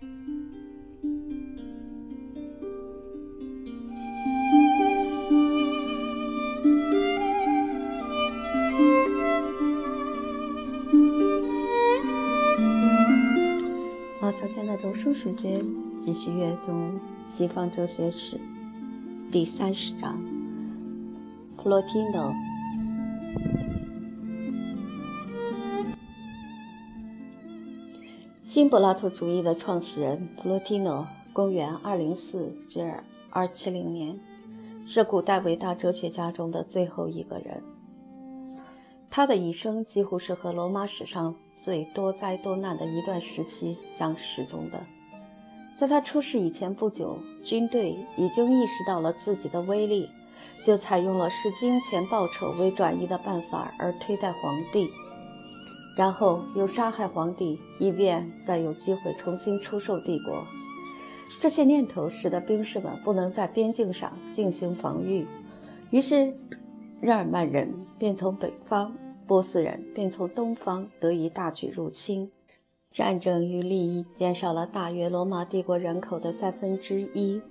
毛小娟的读书时间，继续阅读《西方哲学史》第三十章。普罗提诺，新柏拉图主义的创始人普罗提诺，公元二零四至二七零年，是古代伟大哲学家中的最后一个人。他的一生几乎是和罗马史上。最多灾多难的一段时期相始终的，在他出世以前不久，军队已经意识到了自己的威力，就采用了视金钱报酬为转移的办法而推戴皇帝，然后又杀害皇帝，以便再有机会重新出售帝国。这些念头使得兵士们不能在边境上进行防御，于是日耳曼人便从北方。波斯人便从东方得以大举入侵，战争与利益减少了大约罗马帝国人口的三分之一。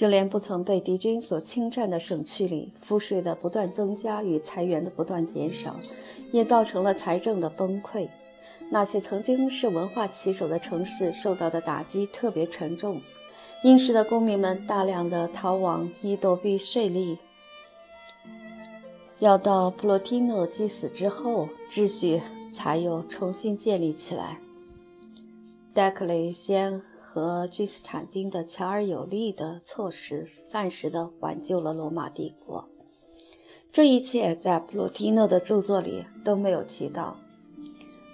就连不曾被敌军所侵占的省区里，赋税的不断增加与裁员的不断减少，也造成了财政的崩溃。那些曾经是文化旗手的城市受到的打击特别沉重，英式的公民们大量的逃亡以躲避税吏。要到普罗提诺祭死之后，秩序才有重新建立起来。戴克雷先和君士坦丁的强而有力的措施，暂时的挽救了罗马帝国。这一切在普罗提诺的著作里都没有提到。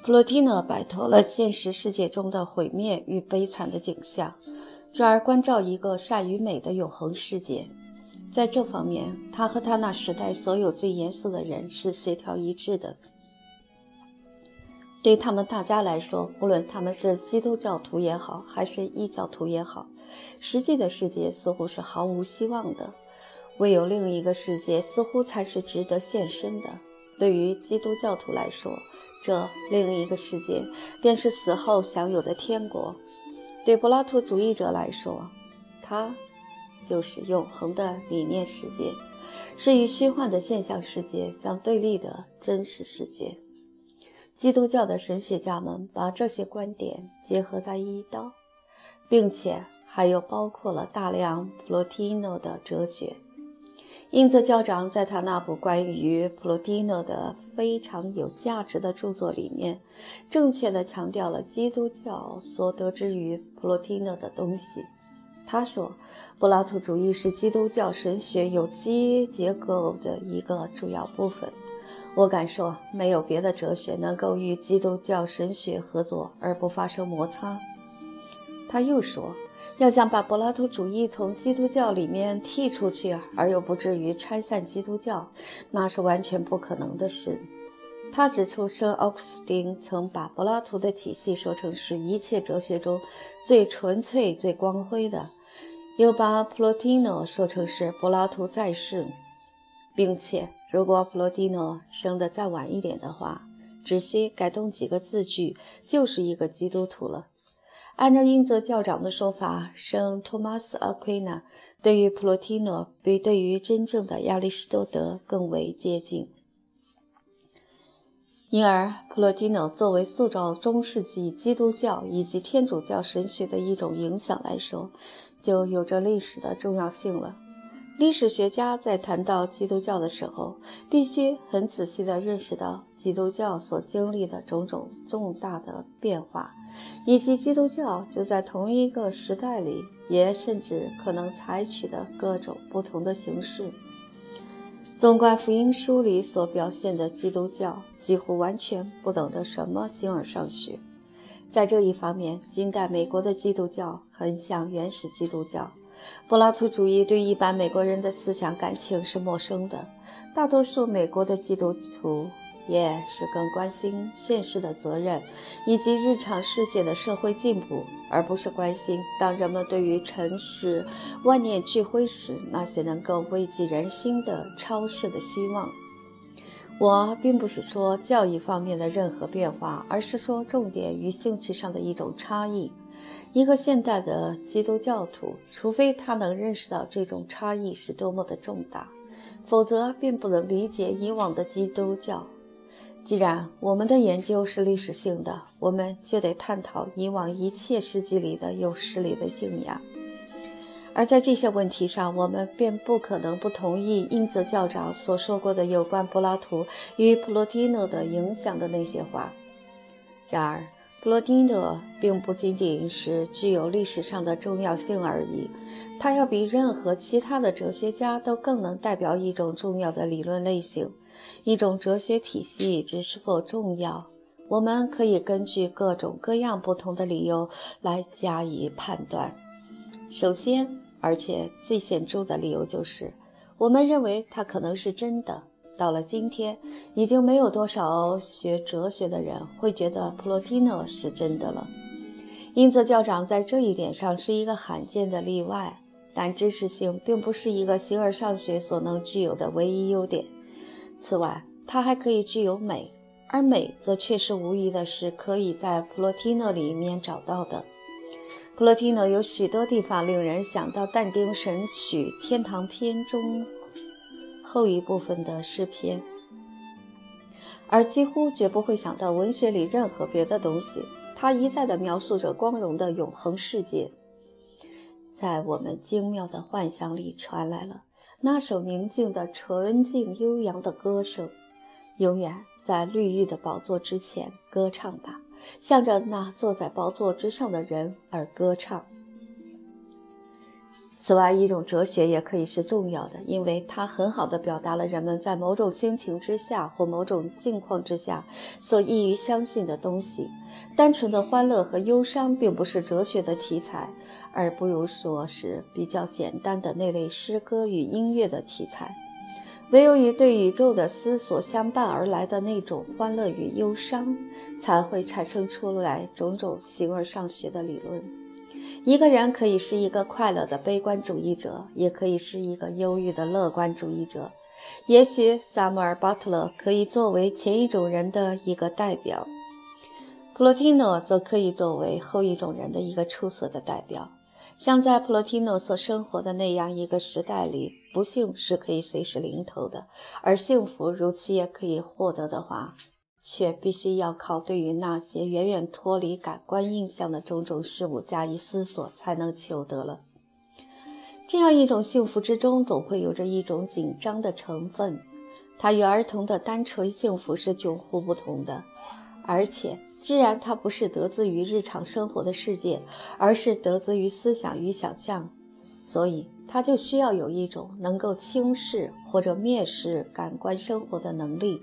普罗提诺摆脱了现实世界中的毁灭与悲惨的景象，转而关照一个善与美的永恒世界。在这方面，他和他那时代所有最严肃的人是协调一致的。对他们大家来说，无论他们是基督教徒也好，还是异教徒也好，实际的世界似乎是毫无希望的。唯有另一个世界似乎才是值得献身的。对于基督教徒来说，这另一个世界便是死后享有的天国；对柏拉图主义者来说，它。就是永恒的理念世界，是与虚幻的现象世界相对立的真实世界。基督教的神学家们把这些观点结合在一道，并且还有包括了大量普罗提诺的哲学。因泽，教长在他那部关于普罗提诺的非常有价值的著作里面，正确地强调了基督教所得之于普罗提诺的东西。他说，柏拉图主义是基督教神学有机结构的一个主要部分。我敢说，没有别的哲学能够与基督教神学合作而不发生摩擦。他又说，要想把柏拉图主义从基督教里面剔出去，而又不至于拆散基督教，那是完全不可能的事。他指出，圣奥古斯丁曾把柏拉图的体系说成是一切哲学中最纯粹、最光辉的。又把普罗提诺说成是柏拉图在世，并且如果普罗蒂诺生得再晚一点的话，只需改动几个字句，就是一个基督徒了。按照英泽教长的说法，圣托马斯·阿奎那对于普罗提诺比对于真正的亚里士多德更为接近。因而，普罗提诺作为塑造中世纪基督教以及天主教神学的一种影响来说，就有着历史的重要性了。历史学家在谈到基督教的时候，必须很仔细地认识到基督教所经历的种种重大的变化，以及基督教就在同一个时代里也甚至可能采取的各种不同的形式。纵观福音书里所表现的基督教，几乎完全不懂得什么形而上学。在这一方面，近代美国的基督教很像原始基督教。柏拉图主义对一般美国人的思想感情是陌生的，大多数美国的基督徒也是更关心现实的责任以及日常世界的社会进步，而不是关心当人们对于尘世万念俱灰时那些能够慰藉人心的超世的希望。我并不是说教育方面的任何变化，而是说重点与兴趣上的一种差异。一个现代的基督教徒，除非他能认识到这种差异是多么的重大，否则便不能理解以往的基督教。既然我们的研究是历史性的，我们就得探讨以往一切世纪里的有势力的信仰。而在这些问题上，我们便不可能不同意英泽教长所说过的有关柏拉图与普罗蒂诺的影响的那些话。然而，普罗丁德并不仅仅是具有历史上的重要性而已，他要比任何其他的哲学家都更能代表一种重要的理论类型，一种哲学体系之是否重要，我们可以根据各种各样不同的理由来加以判断。首先，而且最显著的理由就是，我们认为它可能是真的。到了今天，已经没有多少学哲学的人会觉得普罗蒂诺是真的了。英泽教长在这一点上是一个罕见的例外。但知识性并不是一个形而上学所能具有的唯一优点。此外，它还可以具有美，而美则确实无疑的是可以在普罗蒂诺里面找到的。普罗提诺有许多地方令人想到但丁《神曲》《天堂篇》中后一部分的诗篇，而几乎绝不会想到文学里任何别的东西。他一再地描述着光荣的永恒世界，在我们精妙的幻想里传来了那首宁静的、纯净悠扬的歌声。永远在绿玉的宝座之前歌唱吧。向着那坐在宝座之上的人而歌唱。此外，一种哲学也可以是重要的，因为它很好地表达了人们在某种心情之下或某种境况之下所易于相信的东西。单纯的欢乐和忧伤并不是哲学的题材，而不如说是比较简单的那类诗歌与音乐的题材。唯有与对宇宙的思索相伴而来的那种欢乐与忧伤，才会产生出来种种形而上学的理论。一个人可以是一个快乐的悲观主义者，也可以是一个忧郁的乐观主义者。也许萨姆尔·巴特勒可以作为前一种人的一个代表，普罗提诺则可以作为后一种人的一个出色的代表。像在普罗提诺所生活的那样一个时代里，不幸是可以随时临头的；而幸福如期也可以获得的话，却必须要靠对于那些远远脱离感官印象的种种事物加以思索才能求得了。这样一种幸福之中，总会有着一种紧张的成分，它与儿童的单纯幸福是迥乎不同的，而且。既然它不是得自于日常生活的世界，而是得自于思想与想象，所以它就需要有一种能够轻视或者蔑视感官生活的能力。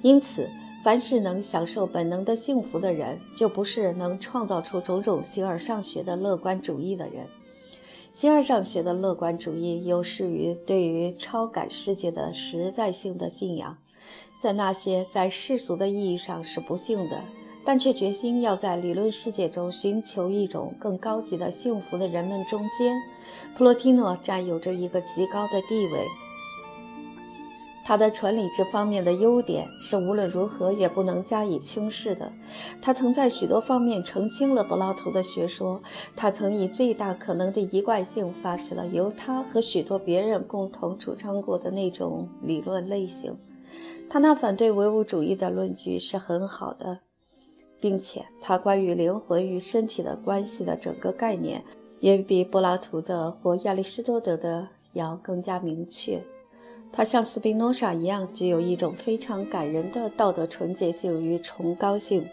因此，凡是能享受本能的幸福的人，就不是能创造出种种形而上学的乐观主义的人。形而上学的乐观主义有失于对于超感世界的实在性的信仰，在那些在世俗的意义上是不幸的。但却决心要在理论世界中寻求一种更高级的幸福的人们中间，普罗提诺占有着一个极高的地位。他的纯理智方面的优点是无论如何也不能加以轻视的。他曾在许多方面澄清了柏拉图的学说。他曾以最大可能的一贯性发起了由他和许多别人共同主张过的那种理论类型。他那反对唯物主义的论据是很好的。并且，他关于灵魂与身体的关系的整个概念，也比柏拉图的或亚里士多德的要更加明确。他像斯宾诺莎一样，具有一种非常感人的道德纯洁性与崇高性。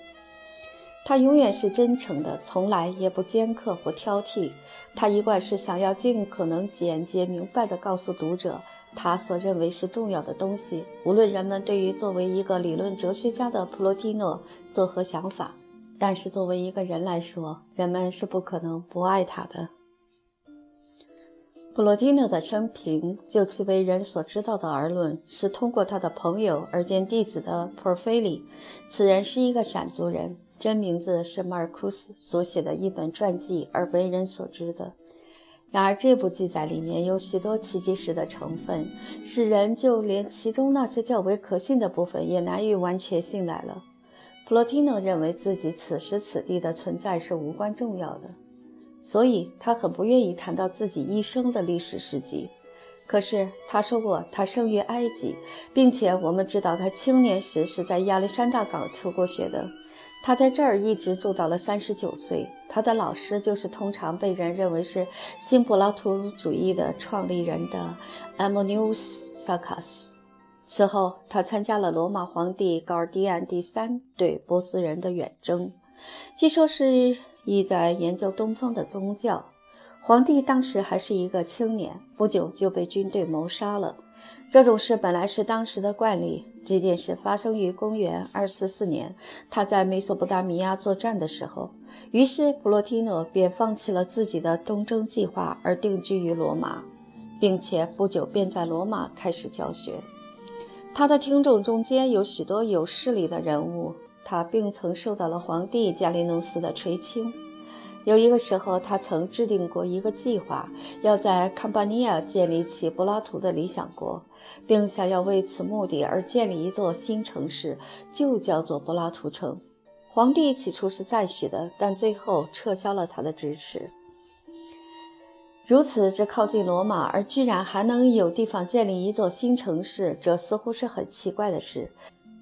他永远是真诚的，从来也不尖刻或挑剔。他一贯是想要尽可能简洁明白地告诉读者。他所认为是重要的东西，无论人们对于作为一个理论哲学家的普罗蒂诺作何想法，但是作为一个人来说，人们是不可能不爱他的。普罗蒂诺的生平，就其为人所知道的而论，是通过他的朋友而见弟子的普尔菲里，此人是一个闪族人，真名字是马尔库斯所写的一本传记而为人所知的。然而，这部记载里面有许多奇迹史的成分，使人就连其中那些较为可信的部分也难以完全信赖了。普洛提诺认为自己此时此地的存在是无关重要的，所以他很不愿意谈到自己一生的历史事迹。可是他说过，他生于埃及，并且我们知道他青年时是在亚历山大港求过学的。他在这儿一直住到了三十九岁。他的老师就是通常被人认为是新柏拉图主义的创立人的 Ammonius Saccas。此后，他参加了罗马皇帝高尔迪安第三对波斯人的远征，据说是意在研究东方的宗教。皇帝当时还是一个青年，不久就被军队谋杀了。这种事本来是当时的惯例。这件事发生于公元244年，他在美索不达米亚作战的时候。于是普洛提诺便放弃了自己的东征计划，而定居于罗马，并且不久便在罗马开始教学。他的听众中间有许多有势力的人物，他并曾受到了皇帝加利努斯的垂青。有一个时候，他曾制定过一个计划，要在坎巴尼亚建立起柏拉图的理想国，并想要为此目的而建立一座新城市，就叫做柏拉图城。皇帝起初是赞许的，但最后撤销了他的支持。如此，这靠近罗马而居然还能有地方建立一座新城市，这似乎是很奇怪的事。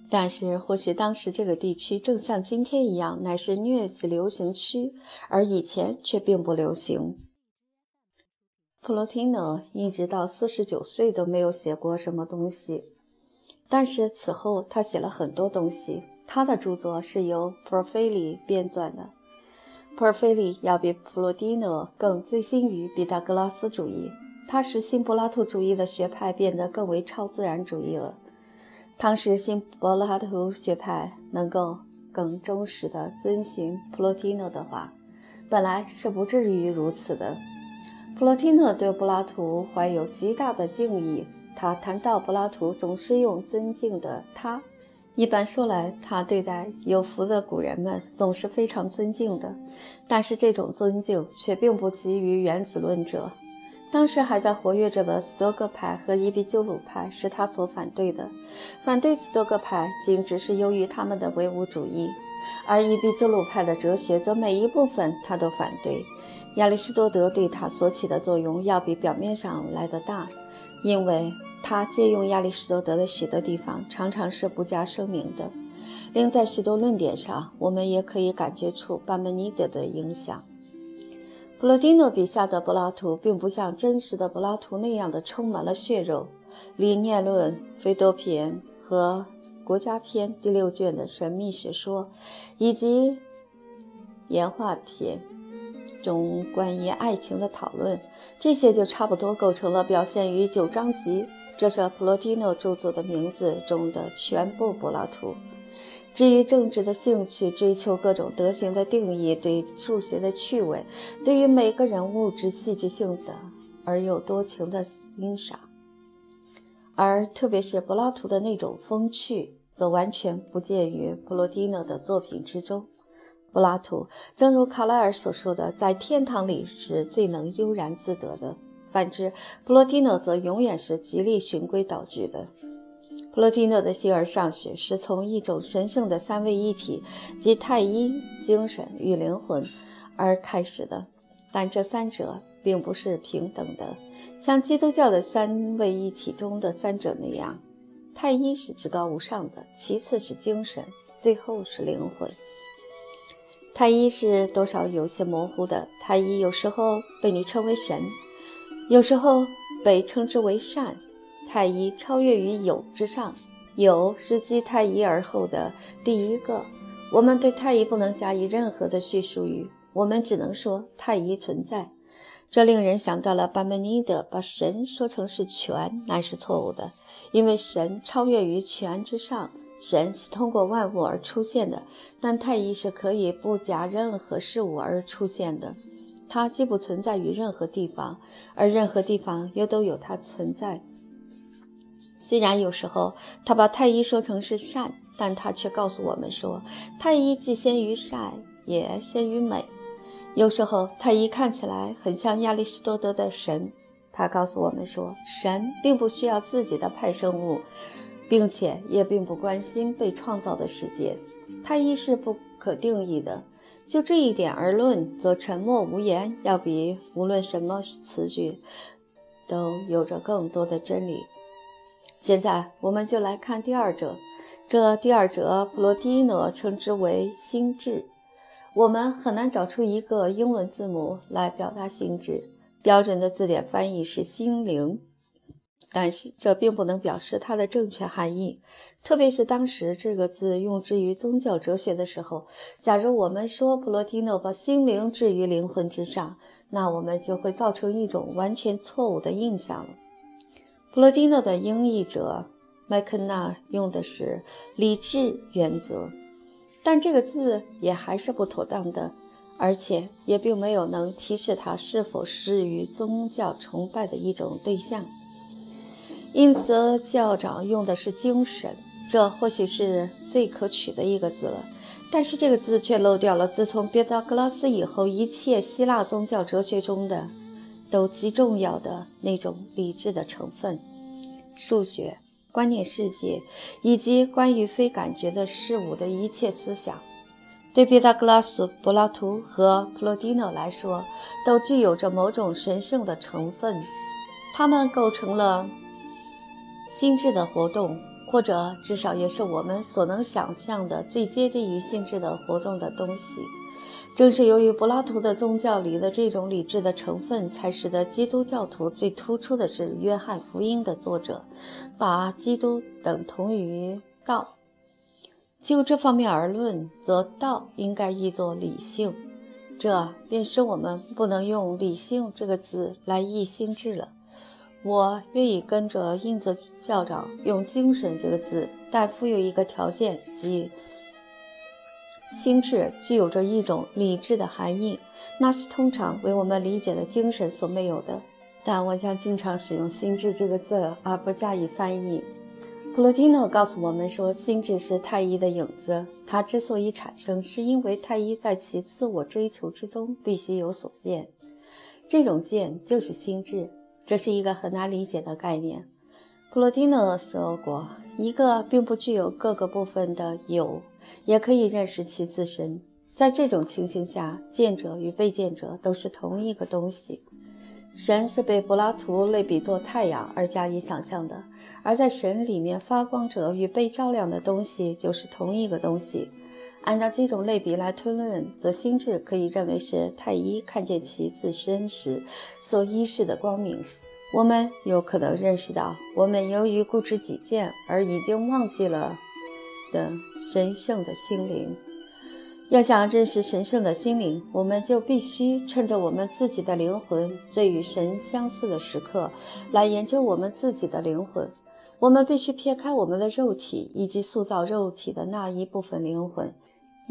但是，或许当时这个地区正像今天一样，乃是疟疾流行区，而以前却并不流行。普罗提诺一直到四十九岁都没有写过什么东西，但是此后他写了很多东西。他的著作是由普尔菲里编撰的。普尔菲里要比普罗蒂诺更醉心于毕达哥拉斯主义，他使新柏拉图主义的学派变得更为超自然主义了。当时新柏拉图学派能够更忠实地遵循普罗提诺的话，本来是不至于如此的。普罗提诺对柏拉图怀有极大的敬意，他谈到柏拉图总是用尊敬的“他”。一般说来，他对待有福的古人们总是非常尊敬的，但是这种尊敬却并不及于原子论者。当时还在活跃着的斯多葛派和伊壁鸠鲁派是他所反对的。反对斯多葛派仅只是由于他们的唯物主义，而伊壁鸠鲁派的哲学则每一部分他都反对。亚里士多德对他所起的作用要比表面上来得大，因为他借用亚里士多德的许多地方常常是不加声明的。另在许多论点上，我们也可以感觉出巴门尼德的影响。普罗蒂诺笔下的柏拉图并不像真实的柏拉图那样的充满了血肉。理念论、斐多篇和国家篇第六卷的神秘学说，以及演化篇中关于爱情的讨论，这些就差不多构成了表现于九章集这是普罗蒂诺著作的名字中的全部柏拉图。至于政治的兴趣，追求各种德行的定义，对数学的趣味，对于每个人物之戏剧性的而又多情的欣赏，而特别是柏拉图的那种风趣，则完全不见于普罗蒂诺的作品之中。柏拉图，正如卡莱尔所说的，在天堂里是最能悠然自得的；反之，普罗蒂诺则永远是极力循规蹈矩的。普罗蒂诺的形而上学是从一种神圣的三位一体，即太一、精神与灵魂而开始的，但这三者并不是平等的，像基督教的三位一体中的三者那样，太一是至高无上的，其次是精神，最后是灵魂。太一是多少有些模糊的，太一有时候被你称为神，有时候被称之为善。太一超越于有之上，有是继太一而后的第一个。我们对太一不能加以任何的叙述语，我们只能说太一存在。这令人想到了巴门尼德把神说成是权，那是错误的，因为神超越于权之上，神是通过万物而出现的，但太一是可以不加任何事物而出现的，它既不存在于任何地方，而任何地方又都有它存在。虽然有时候他把太一说成是善，但他却告诉我们说，太一既先于善，也先于美。有时候太一看起来很像亚里士多德的神，他告诉我们说，神并不需要自己的派生物，并且也并不关心被创造的世界。太一是不可定义的。就这一点而论，则沉默无言要比无论什么词句都有着更多的真理。现在，我们就来看第二者。这第二者，普罗蒂诺称之为心智。我们很难找出一个英文字母来表达心智。标准的字典翻译是心灵。但是这并不能表示它的正确含义，特别是当时这个字用之于宗教哲学的时候。假如我们说普罗蒂诺把心灵置于灵魂之上，那我们就会造成一种完全错误的印象了。普罗蒂诺的英译者麦肯纳用的是理智原则，但这个字也还是不妥当的，而且也并没有能提示他是否适于宗教崇拜的一种对象。因则教长用的是“精神”，这或许是最可取的一个字了。但是这个字却漏掉了自从毕达哥拉斯以后一切希腊宗教哲学中的都极重要的那种理智的成分：数学、观念世界以及关于非感觉的事物的一切思想。对毕达哥拉斯、柏拉图和普罗蒂诺来说，都具有着某种神圣的成分，它们构成了。心智的活动，或者至少也是我们所能想象的最接近于心智的活动的东西。正是由于柏拉图的宗教里的这种理智的成分，才使得基督教徒最突出的是约翰福音的作者把基督等同于道。就这方面而论，则道应该译作理性，这便使我们不能用理性这个字来译心智了。我愿意跟着印泽教长用“精神”这个字，但附有一个条件，即心智具有着一种理智的含义，那是通常为我们理解的精神所没有的。但我将经常使用“心智”这个字，而不加以翻译。普罗蒂诺告诉我们说，心智是太一的影子，它之所以产生，是因为太一在其自我追求之中必须有所见，这种见就是心智。这是一个很难理解的概念。普罗蒂诺说过，一个并不具有各个部分的有，也可以认识其自身。在这种情形下，见者与被见者都是同一个东西。神是被柏拉图类比作太阳而加以想象的，而在神里面发光者与被照亮的东西就是同一个东西。按照这种类比来推论，则心智可以认为是太一看见其自身时所依视的光明。我们有可能认识到，我们由于固执己见而已经忘记了的神圣的心灵。要想认识神圣的心灵，我们就必须趁着我们自己的灵魂最与神相似的时刻，来研究我们自己的灵魂。我们必须撇开我们的肉体以及塑造肉体的那一部分灵魂。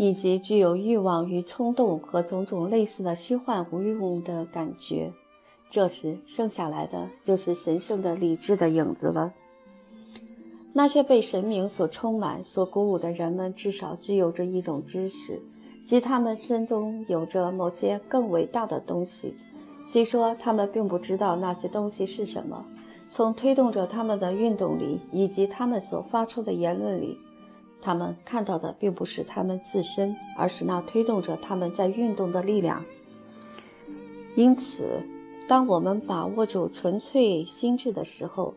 以及具有欲望与冲动和种种类似的虚幻无用的感觉，这时剩下来的就是神圣的理智的影子了。那些被神明所充满、所鼓舞的人们，至少具有着一种知识，即他们身中有着某些更伟大的东西。虽说他们并不知道那些东西是什么，从推动着他们的运动里，以及他们所发出的言论里。他们看到的并不是他们自身，而是那推动着他们在运动的力量。因此，当我们把握住纯粹心智的时候，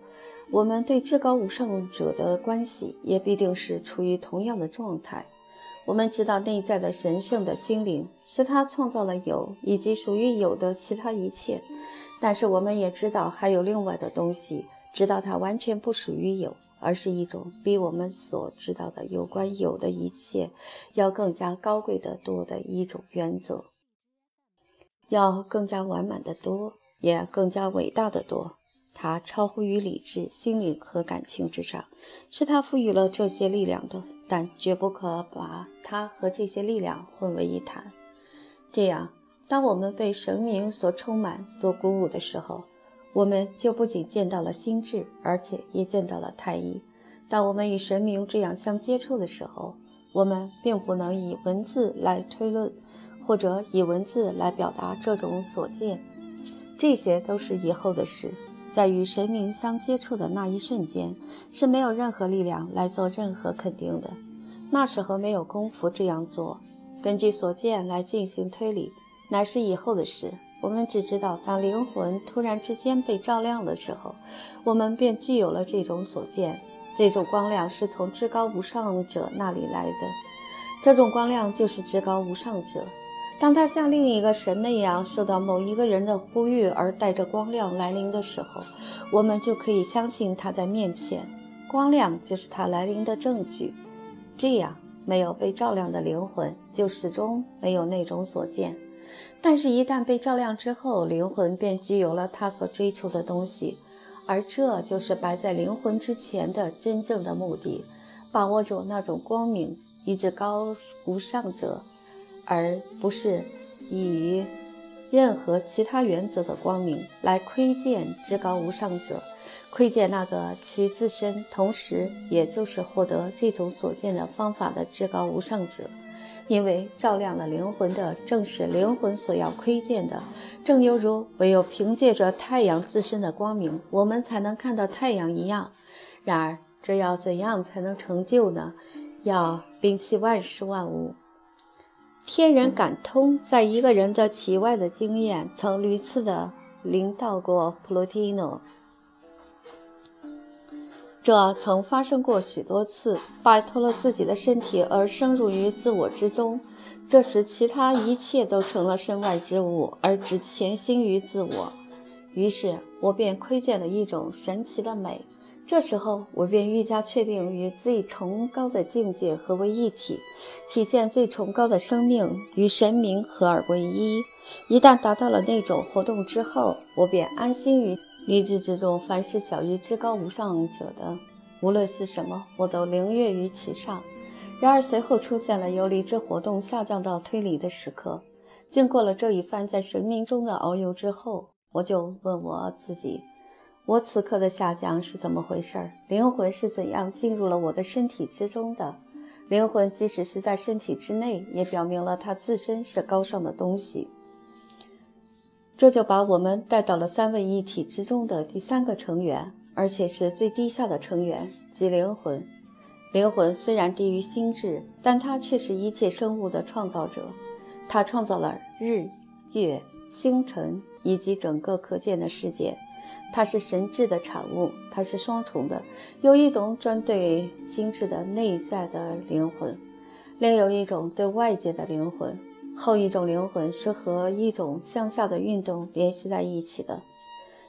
我们对至高无上者的关系也必定是处于同样的状态。我们知道内在的神圣的心灵是他创造了有以及属于有的其他一切，但是我们也知道还有另外的东西，知道它完全不属于有。而是一种比我们所知道的有关有的一切要更加高贵的多的一种原则，要更加完满的多，也更加伟大的多。它超乎于理智、心灵和感情之上，是它赋予了这些力量的，但绝不可把它和这些力量混为一谈。这样，当我们被神明所充满、所鼓舞的时候，我们就不仅见到了心智，而且也见到了太一。当我们与神明这样相接触的时候，我们并不能以文字来推论，或者以文字来表达这种所见。这些都是以后的事。在与神明相接触的那一瞬间，是没有任何力量来做任何肯定的。那时候没有功夫这样做。根据所见来进行推理，乃是以后的事。我们只知道，当灵魂突然之间被照亮的时候，我们便具有了这种所见。这种光亮是从至高无上者那里来的。这种光亮就是至高无上者。当他像另一个神那样受到某一个人的呼吁而带着光亮来临的时候，我们就可以相信他在面前。光亮就是他来临的证据。这样，没有被照亮的灵魂就始终没有那种所见。但是，一旦被照亮之后，灵魂便具有了他所追求的东西，而这就是摆在灵魂之前的真正的目的：把握住那种光明，以至高无上者，而不是以任何其他原则的光明来窥见至高无上者，窥见那个其自身，同时也就是获得这种所见的方法的至高无上者。因为照亮了灵魂的，正是灵魂所要窥见的，正犹如唯有凭借着太阳自身的光明，我们才能看到太阳一样。然而，这要怎样才能成就呢？要摒弃万事万物，天人感通，在一个人的体外的经验，曾屡次的临到过普罗提诺。这曾发生过许多次，摆脱了自己的身体而深入于自我之中，这时其他一切都成了身外之物，而只潜心于自我。于是我便窥见了一种神奇的美。这时候我便愈加确定与最崇高的境界合为一体，体现最崇高的生命与神明合而为一。一旦达到了那种活动之后，我便安心于。理智之中，凡是小于至高无上者的，无论是什么，我都凌越于其上。然而随后出现了由理智活动下降到推理的时刻。经过了这一番在神明中的遨游之后，我就问我自己：我此刻的下降是怎么回事？灵魂是怎样进入了我的身体之中的？灵魂即使是在身体之内，也表明了它自身是高尚的东西。这就把我们带到了三位一体之中的第三个成员，而且是最低下的成员，即灵魂。灵魂虽然低于心智，但它却是一切生物的创造者。它创造了日、月、星辰以及整个可见的世界。它是神智的产物，它是双重的，有一种专对心智的内在的灵魂，另有一种对外界的灵魂。后一种灵魂是和一种向下的运动联系在一起的，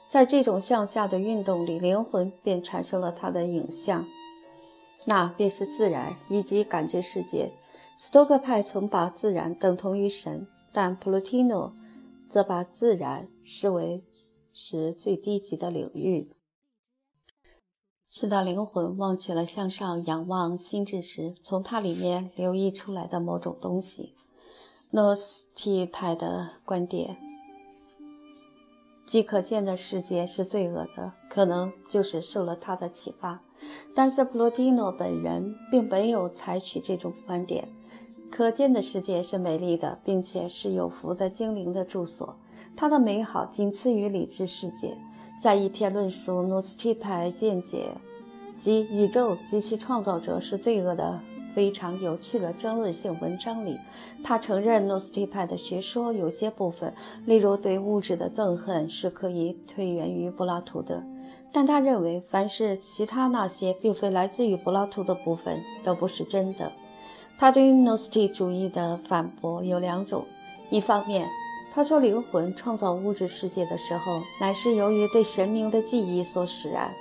在这种向下的运动里，灵魂便产生了它的影像，那便是自然以及感觉世界。斯多克派曾把自然等同于神，但普鲁提诺则把自然视为是最低级的领域，是当灵魂忘却了向上仰望心智时，从它里面流溢出来的某种东西。诺斯提派的观点，即可见的世界是罪恶的，可能就是受了他的启发。但是普罗蒂诺本人并没有采取这种观点。可见的世界是美丽的，并且是有福的精灵的住所。它的美好仅次于理智世界。在一篇论述诺斯提派见解及宇宙及其创造者是罪恶的。非常有趣的争论性文章里，他承认诺斯蒂派的学说有些部分，例如对物质的憎恨，是可以推源于柏拉图的。但他认为，凡是其他那些并非来自于柏拉图的部分，都不是真的。他对诺斯蒂主义的反驳有两种：一方面，他说灵魂创造物质世界的时候，乃是由于对神明的记忆所使然，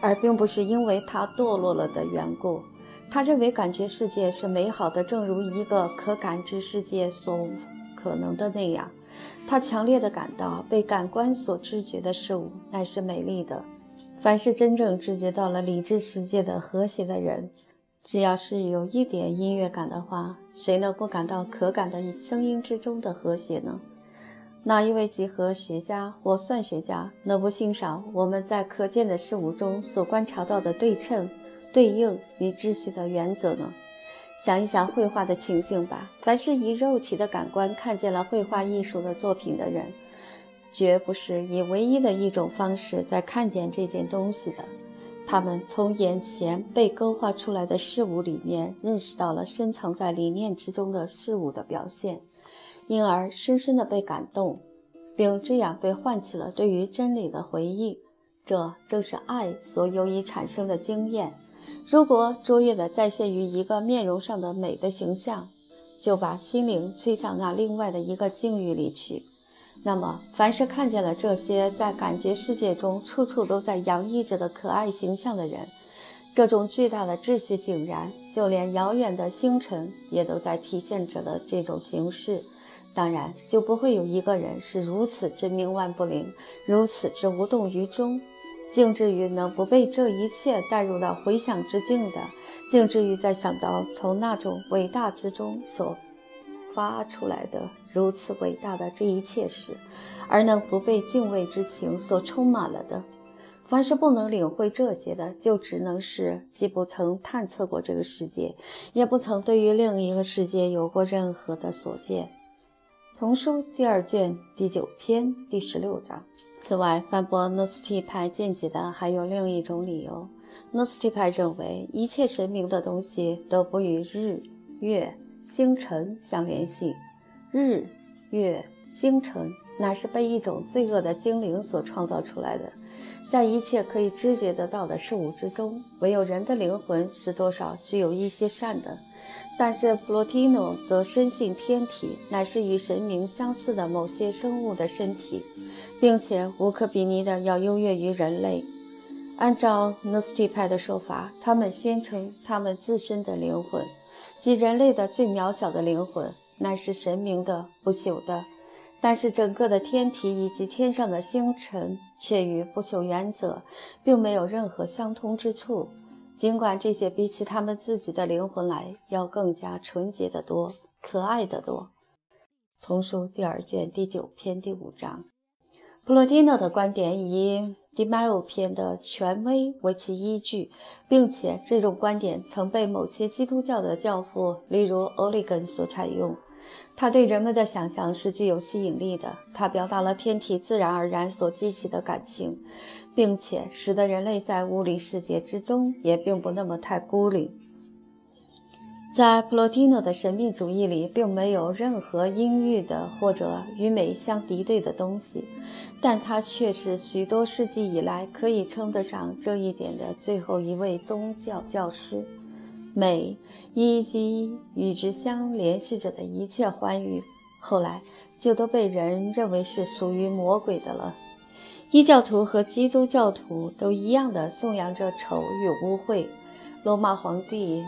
而并不是因为他堕落了的缘故。他认为感觉世界是美好的，正如一个可感知世界所可能的那样。他强烈的感到被感官所知觉的事物乃是美丽的。凡是真正知觉到了理智世界的和谐的人，只要是有一点音乐感的话，谁能不感到可感的声音之中的和谐呢？哪一位几何学家或算学家能不欣赏我们在可见的事物中所观察到的对称？对应与秩序的原则呢？想一想绘画的情形吧。凡是以肉体的感官看见了绘画艺术的作品的人，绝不是以唯一的一种方式在看见这件东西的。他们从眼前被勾画出来的事物里面，认识到了深藏在理念之中的事物的表现，因而深深的被感动，并这样被唤起了对于真理的回忆。这正是爱所由以产生的经验。如果卓越的再现于一个面容上的美的形象，就把心灵吹向那另外的一个境遇里去。那么，凡是看见了这些在感觉世界中处处都在洋溢着的可爱形象的人，这种巨大的秩序井然，就连遥远的星辰也都在体现着的这种形式，当然就不会有一个人是如此之冥顽不灵，如此之无动于衷，竟至于能不被这一切带入到回想之境的，竟至于在想到从那种伟大之中所。发出来的如此伟大的这一切时，而能不被敬畏之情所充满了的，凡是不能领会这些的，就只能是既不曾探测过这个世界，也不曾对于另一个世界有过任何的所见。丛书第二卷第九篇第十六章。此外，反驳诺斯替派见解的还有另一种理由：诺斯替派认为一切神明的东西都不与日月。星辰相联系，日、月、星辰乃是被一种罪恶的精灵所创造出来的。在一切可以知觉得到的事物之中，唯有人的灵魂是多少具有一些善的。但是普罗提诺则深信天体乃是与神明相似的某些生物的身体，并且无可比拟的要优越于人类。按照诺斯蒂派的说法，他们宣称他们自身的灵魂。即人类的最渺小的灵魂，乃是神明的不朽的；但是整个的天体以及天上的星辰，却与不朽原则并没有任何相通之处。尽管这些比起他们自己的灵魂来要更加纯洁得多、可爱得多。童书第二卷第九篇第五章，普罗蒂诺的观点以。第迈欧篇的权威为其依据，并且这种观点曾被某些基督教的教父，例如欧利根所采用。他对人们的想象是具有吸引力的，他表达了天体自然而然所激起的感情，并且使得人类在物理世界之中也并不那么太孤立。在普罗蒂诺的神秘主义里，并没有任何阴郁的或者与美相敌对的东西，但他却是许多世纪以来可以称得上这一点的最后一位宗教教师。美以及与之相联系着的一切欢愉，后来就都被人认为是属于魔鬼的了。异教徒和基督教徒都一样的颂扬着丑与污秽。罗马皇帝。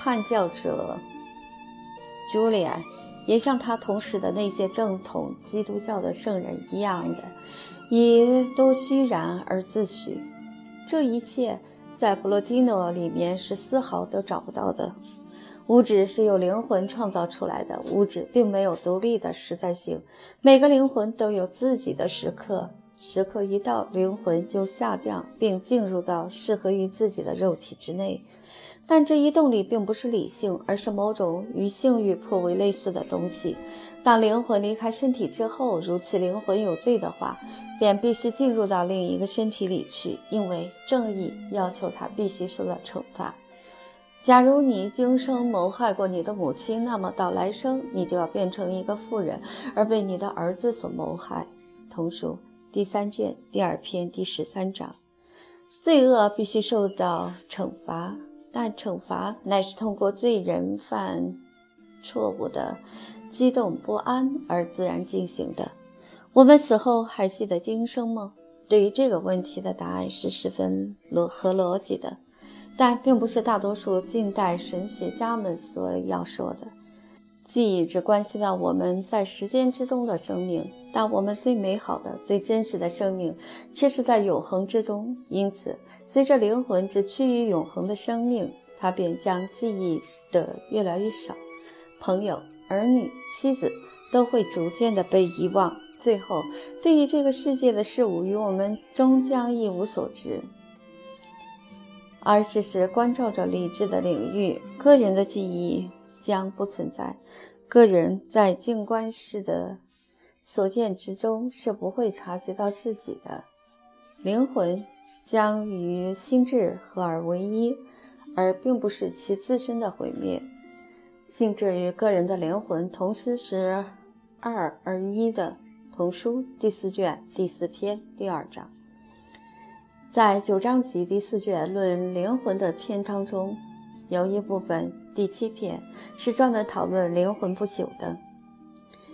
叛教者朱利安也像他同时的那些正统基督教的圣人一样的，以都虚然而自诩。这一切在布洛蒂诺里面是丝毫都找不到的。物质是由灵魂创造出来的，物质并没有独立的实在性。每个灵魂都有自己的时刻，时刻一到，灵魂就下降，并进入到适合于自己的肉体之内。但这一动力并不是理性，而是某种与性欲颇为类似的东西。当灵魂离开身体之后，如此灵魂有罪的话，便必须进入到另一个身体里去，因为正义要求他必须受到惩罚。假如你今生谋害过你的母亲，那么到来生你就要变成一个妇人，而被你的儿子所谋害。童书第三卷第二篇第十三章，罪恶必须受到惩罚。但惩罚乃是通过罪人犯错误的激动不安而自然进行的。我们死后还记得今生吗？对于这个问题的答案是十分逻合逻辑的，但并不是大多数近代神学家们所要说的。记忆只关系到我们在时间之中的生命，但我们最美好的、最真实的生命却是在永恒之中。因此。随着灵魂只趋于永恒的生命，它便将记忆的越来越少，朋友、儿女、妻子都会逐渐的被遗忘。最后，对于这个世界的事物，与我们终将一无所知，而只是关照着理智的领域。个人的记忆将不存在，个人在静观式的所见之中是不会察觉到自己的灵魂。将与心智合而为一，而并不是其自身的毁灭。性质与个人的灵魂同时是二而一的。童书第四卷第四篇第二章，在九章集第四卷论灵魂的篇章中，有一部分第七篇是专门讨论灵魂不朽的。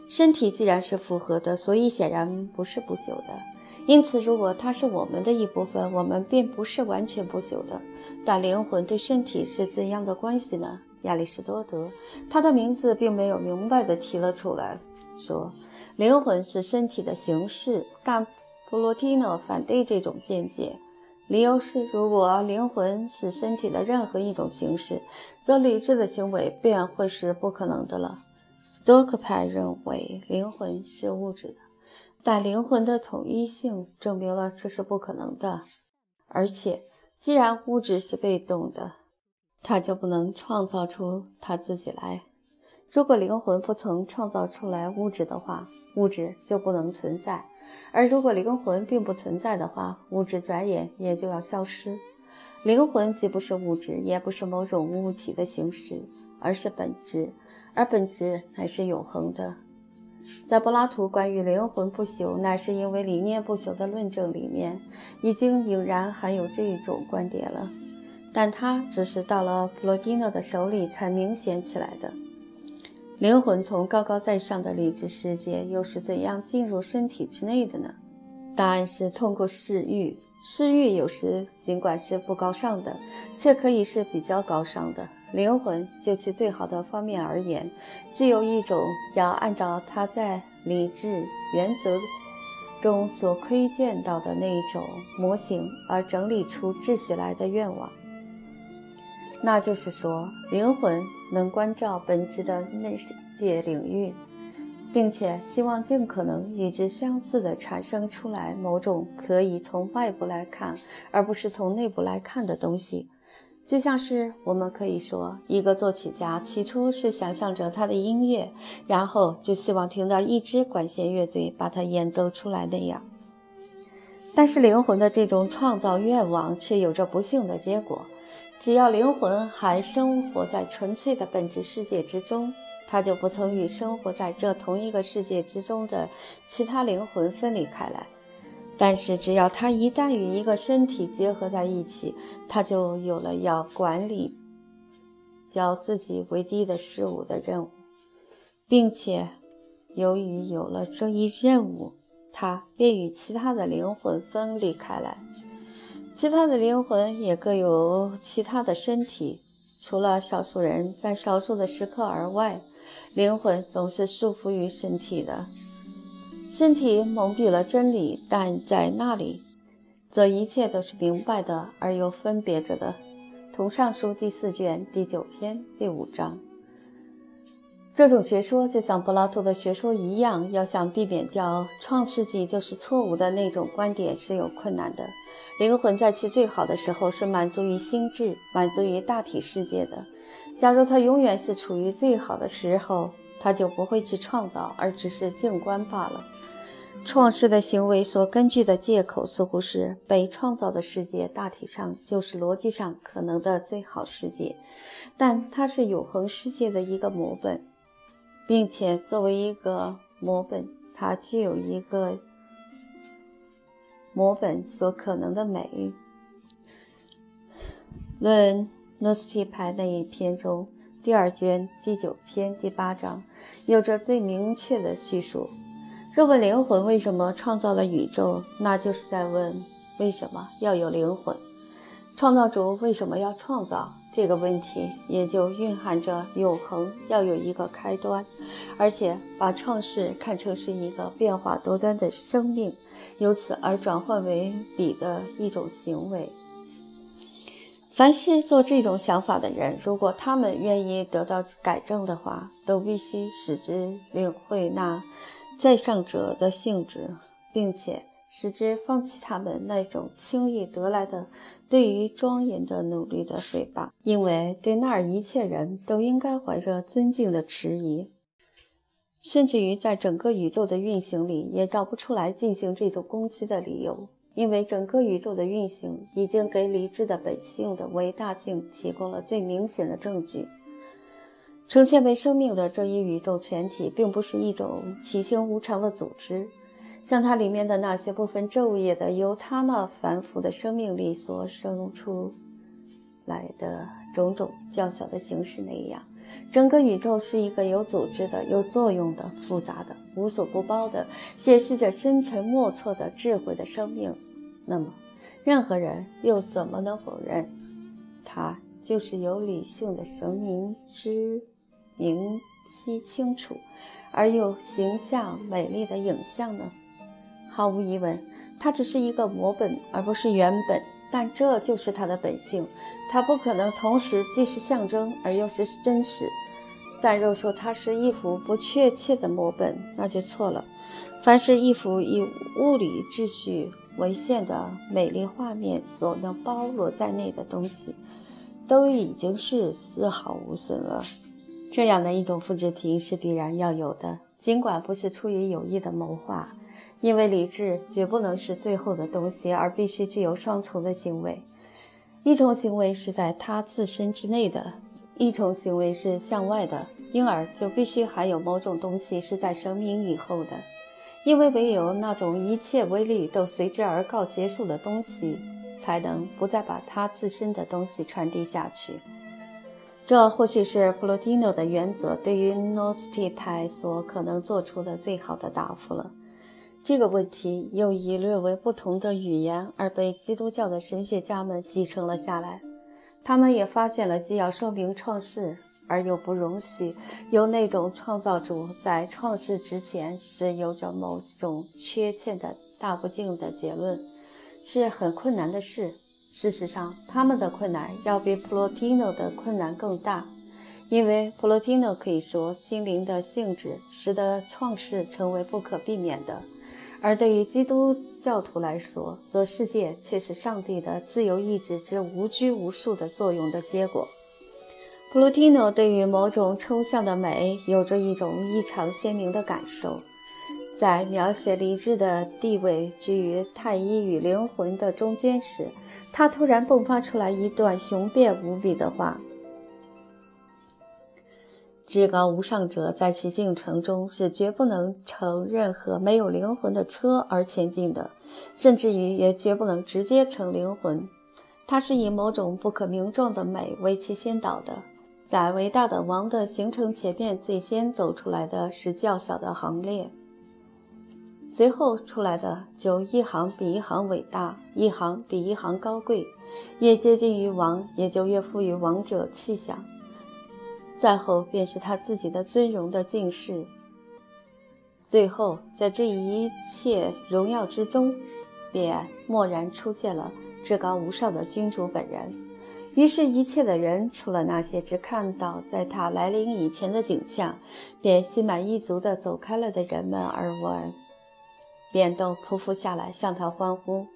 身体既然是复合的，所以显然不是不朽的。因此，如果它是我们的一部分，我们便不是完全不朽的。但灵魂对身体是怎样的关系呢？亚里士多德，他的名字并没有明白地提了出来。说灵魂是身体的形式，但普罗蒂诺反对这种见解。理由是，如果灵魂是身体的任何一种形式，则理智的行为便会是不可能的了。斯多克派认为灵魂是物质的，但灵魂的统一性证明了这是不可能的。而且，既然物质是被动的，他就不能创造出他自己来。如果灵魂不曾创造出来物质的话，物质就不能存在；而如果灵魂并不存在的话，物质转眼也就要消失。灵魂既不是物质，也不是某种物体的形式，而是本质，而本质乃是永恒的。在柏拉图关于灵魂不朽乃是因为理念不朽的论证里面，已经隐然含有这一种观点了，但它只是到了普罗蒂诺的手里才明显起来的。灵魂从高高在上的理智世界又是怎样进入身体之内的呢？答案是通过视欲。视欲有时尽管是不高尚的，却可以是比较高尚的。灵魂就其最好的方面而言，只有一种要按照它在理智原则中所窥见到的那一种模型而整理出秩序来的愿望。那就是说，灵魂能关照本质的内世界领域，并且希望尽可能与之相似的产生出来某种可以从外部来看，而不是从内部来看的东西。就像是我们可以说，一个作曲家起初是想象着他的音乐，然后就希望听到一支管弦乐队把它演奏出来那样。但是灵魂的这种创造愿望却有着不幸的结果。只要灵魂还生活在纯粹的本质世界之中，它就不曾与生活在这同一个世界之中的其他灵魂分离开来。但是，只要它一旦与一个身体结合在一起，它就有了要管理较自己为低的事物的任务，并且，由于有了这一任务，它便与其他的灵魂分离开来。其他的灵魂也各有其他的身体，除了少数人在少数的时刻而外，灵魂总是束缚于身体的。身体蒙蔽了真理，但在那里，则一切都是明白的而又分别着的。同上书第四卷第九篇第五章。这种学说就像柏拉图的学说一样，要想避免掉创世纪就是错误的那种观点是有困难的。灵魂在其最好的时候是满足于心智、满足于大体世界的。假如它永远是处于最好的时候，它就不会去创造，而只是静观罢了。创世的行为所根据的借口似乎是被创造的世界大体上就是逻辑上可能的最好世界，但它是永恒世界的一个模本。并且作为一个模本，它具有一个摹本所可能的美。论诺斯提派那一篇中，第二卷第九篇第八章，有着最明确的叙述。若问灵魂为什么创造了宇宙，那就是在问为什么要有灵魂。创造主为什么要创造？这个问题也就蕴含着永恒要有一个开端，而且把创世看成是一个变化多端的生命，由此而转换为笔的一种行为。凡是做这种想法的人，如果他们愿意得到改正的话，都必须使之领会那在上者的性质，并且。使之放弃他们那种轻易得来的对于庄严的努力的诽谤，因为对那儿一切人都应该怀着尊敬的迟疑，甚至于在整个宇宙的运行里也找不出来进行这种攻击的理由，因为整个宇宙的运行已经给理智的本性的伟大性提供了最明显的证据。呈现为生命的这一宇宙全体，并不是一种奇形无常的组织，像它里面的那些不分昼夜的由它那繁复的生命力所生出来的种种较小的形式那样。整个宇宙是一个有组织的、有作用的、复杂的、无所不包的，显示着深沉莫测的智慧的生命。那么，任何人又怎么能否认，它就是有理性的神明之明晰清楚而又形象美丽的影像呢？毫无疑问，它只是一个模本，而不是原本。但这就是它的本性，它不可能同时既是象征而又是真实。但若说它是一幅不确切的摹本，那就错了。凡是一幅以物理秩序为限的美丽画面所能包罗在内的东西，都已经是丝毫无损了。这样的一种复制品是必然要有的，尽管不是出于有意的谋划。因为理智绝不能是最后的东西，而必须具有双重的行为：一种行为是在它自身之内的，一种行为是向外的。因而就必须还有某种东西是在生命以后的，因为唯有那种一切威力都随之而告结束的东西，才能不再把它自身的东西传递下去。这或许是普罗蒂诺的原则对于诺斯蒂派所可能做出的最好的答复了。这个问题又以略为不同的语言而被基督教的神学家们继承了下来。他们也发现了，既要说明创世，而又不容许有那种创造主在创世之前是有着某种缺陷的大不敬的结论，是很困难的事。事实上，他们的困难要比普罗蒂诺的困难更大，因为普罗蒂诺可以说心灵的性质使得创世成为不可避免的。而对于基督教徒来说，则世界却是上帝的自由意志之无拘无束的作用的结果。普鲁提诺对于某种抽象的美有着一种异常鲜明的感受，在描写理智的地位居于太一与灵魂的中间时，他突然迸发出来一段雄辩无比的话。至高无上者在其进程中是绝不能乘任何没有灵魂的车而前进的，甚至于也绝不能直接乘灵魂。它是以某种不可名状的美为其先导的，在伟大的王的形成前面，最先走出来的是较小的行列，随后出来的就一行比一行伟大，一行比一行高贵，越接近于王，也就越富于王者气象。再后便是他自己的尊荣的进士。最后，在这一切荣耀之中，便蓦然出现了至高无上的君主本人。于是，一切的人，除了那些只看到在他来临以前的景象，便心满意足地走开了的人们而闻，便都匍匐下来向他欢呼。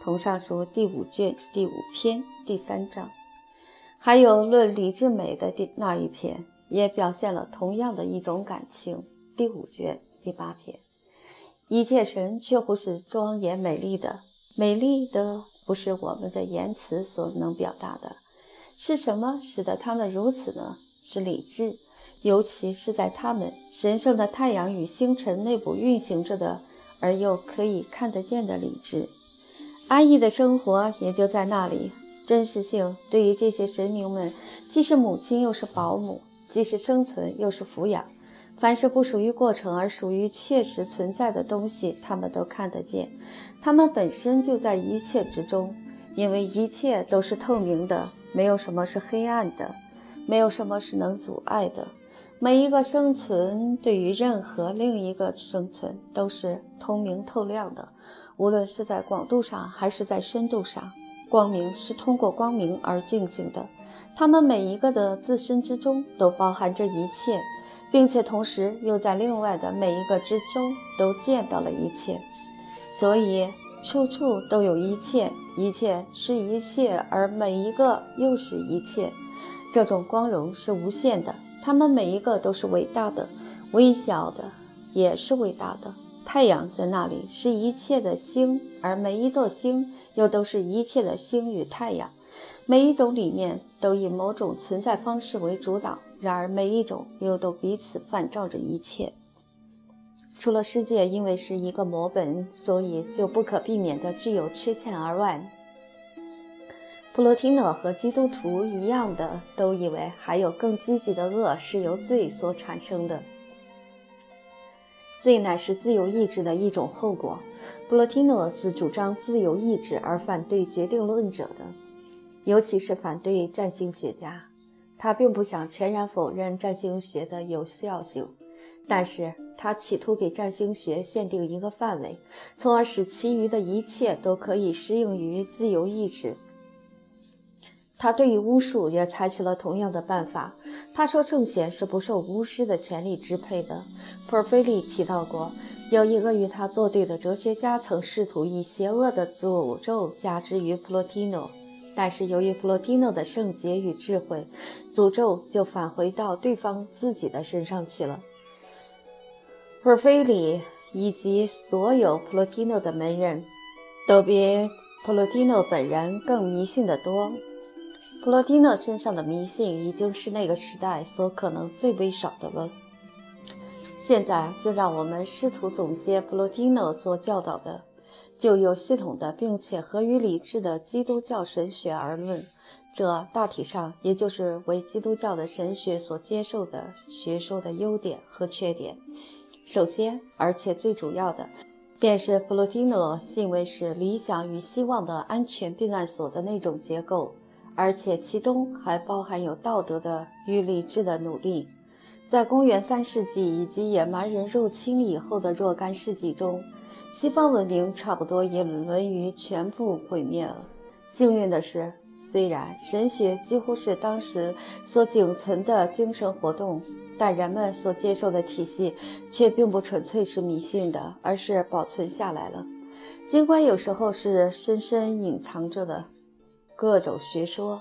同上书第五卷第五篇第三章。还有论李志美的第那一篇，也表现了同样的一种感情。第五卷第八篇，一切神却不是庄严美丽的，美丽的不是我们的言辞所能表达的。是什么使得他们如此呢？是理智，尤其是在他们神圣的太阳与星辰内部运行着的，而又可以看得见的理智。安逸的生活也就在那里。真实性对于这些神明们，既是母亲又是保姆，既是生存又是抚养。凡是不属于过程而属于确实存在的东西，他们都看得见。他们本身就在一切之中，因为一切都是透明的，没有什么是黑暗的，没有什么是能阻碍的。每一个生存对于任何另一个生存都是通明透亮的，无论是在广度上还是在深度上。光明是通过光明而进行的，他们每一个的自身之中都包含着一切，并且同时又在另外的每一个之中都见到了一切，所以处处都有一切，一切是一切，而每一个又是一切。这种光荣是无限的，他们每一个都是伟大的，微小的也是伟大的，太阳在那里是一切的星，而每一座星又都是一切的星与太阳。每一种里面都以某种存在方式为主导，然而每一种又都彼此反照着一切。除了世界因为是一个模本，所以就不可避免地具有缺陷而外，普罗提诺和基督徒一样的都以为还有更积极的恶是由罪所产生的。罪乃是自由意志的一种后果。布罗提诺是主张自由意志而反对决定论者的。尤其是反对占星学家，他并不想全然否认占星学的有效性，但是他企图给占星学限定一个范围，从而使其余的一切都可以适应于自由意志。他对于巫术也采取了同样的办法。他说圣贤是不受巫师的权力支配的。普菲利提到过，有一个与他作对的哲学家曾试图以邪恶的诅咒加之于普罗提诺。但是由于普罗提诺的圣洁与智慧，诅咒就返回到对方自己的身上去了。普菲里以及所有普罗提诺的门人，都比普罗提诺本人更迷信的多。普罗提诺身上的迷信已经是那个时代所可能最微少的了。现在就让我们试图总结布罗提诺所教导的。就有系统的，并且合于理智的基督教神学而论，这大体上也就是为基督教的神学所接受的学说的优点和缺点。首先，而且最主要的，便是布罗提诺信为是理想与希望的安全避难所的那种结构，而且其中还包含有道德的与理智的努力。在公元三世纪以及野蛮人入侵以后的若干世纪中。西方文明差不多也沦于全部毁灭了。幸运的是，虽然神学几乎是当时所仅存的精神活动，但人们所接受的体系却并不纯粹是迷信的，而是保存下来了。尽管有时候是深深隐藏着的各种学说。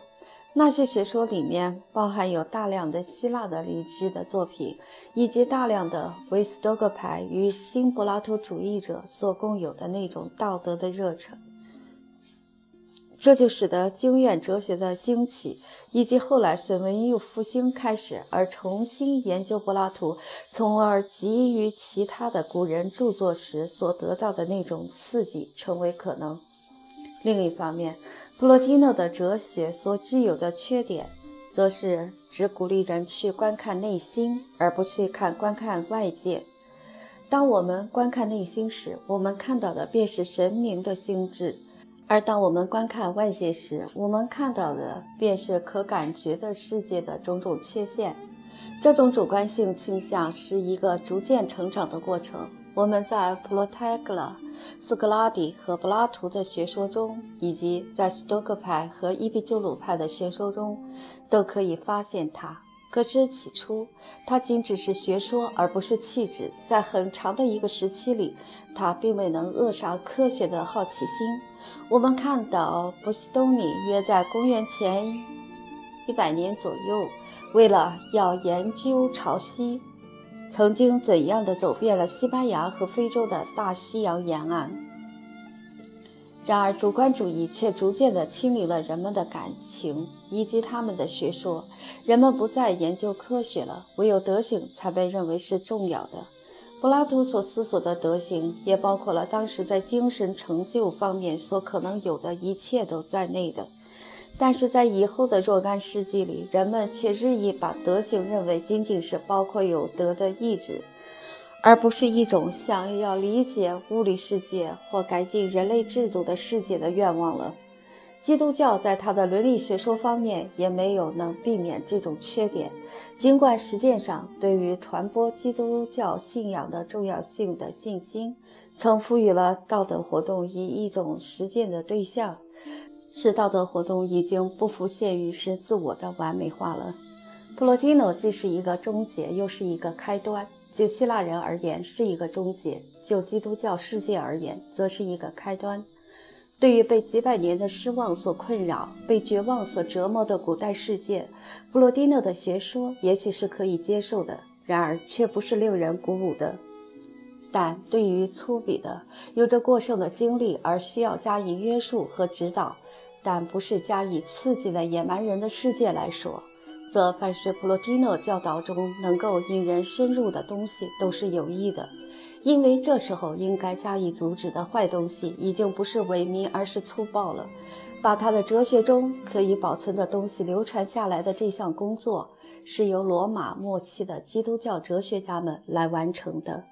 那些学说里面包含有大量的希腊的理智的作品，以及大量的为斯多葛派与新柏拉图主义者所共有的那种道德的热忱。这就使得经验哲学的兴起，以及后来随文艺复兴开始而重新研究柏拉图，从而给予其他的古人著作时所得到的那种刺激，成为可能。另一方面，普罗提诺的哲学所具有的缺点，则是只鼓励人去观看内心，而不去看观看外界。当我们观看内心时，我们看到的便是神明的心智；而当我们观看外界时，我们看到的便是可感觉的世界的种种缺陷。这种主观性倾向是一个逐渐成长的过程。我们在普罗泰戈拉。斯格拉底和柏拉图的学说中，以及在斯多克派和伊壁鸠鲁派的学说中，都可以发现它。可是起初，它仅只是学说，而不是气质。在很长的一个时期里，它并未能扼杀科学的好奇心。我们看到波西东尼约在公元前一百年左右，为了要研究潮汐。曾经怎样的走遍了西班牙和非洲的大西洋沿岸？然而，主观主义却逐渐地清理了人们的感情以及他们的学说。人们不再研究科学了，唯有德行才被认为是重要的。柏拉图所思索的德行，也包括了当时在精神成就方面所可能有的一切都在内的。但是在以后的若干世纪里，人们却日益把德行认为仅仅是包括有德的意志，而不是一种想要理解物理世界或改进人类制度的世界的愿望了。基督教在它的伦理学说方面也没有能避免这种缺点，尽管实践上对于传播基督教信仰的重要性的信心，曾赋予了道德活动以一种实践的对象。是道德活动已经不复限于是自我的完美化了。普罗提诺既是一个终结，又是一个开端。就希腊人而言，是一个终结；就基督教世界而言，则是一个开端。对于被几百年的失望所困扰、被绝望所折磨的古代世界，普罗蒂诺的学说也许是可以接受的，然而却不是令人鼓舞的。但对于粗鄙的、有着过剩的精力而需要加以约束和指导，但不是加以刺激的野蛮人的世界来说，则凡是普罗蒂诺教导中能够引人深入的东西都是有益的，因为这时候应该加以阻止的坏东西已经不是萎靡，而是粗暴了。把他的哲学中可以保存的东西流传下来的这项工作，是由罗马末期的基督教哲学家们来完成的。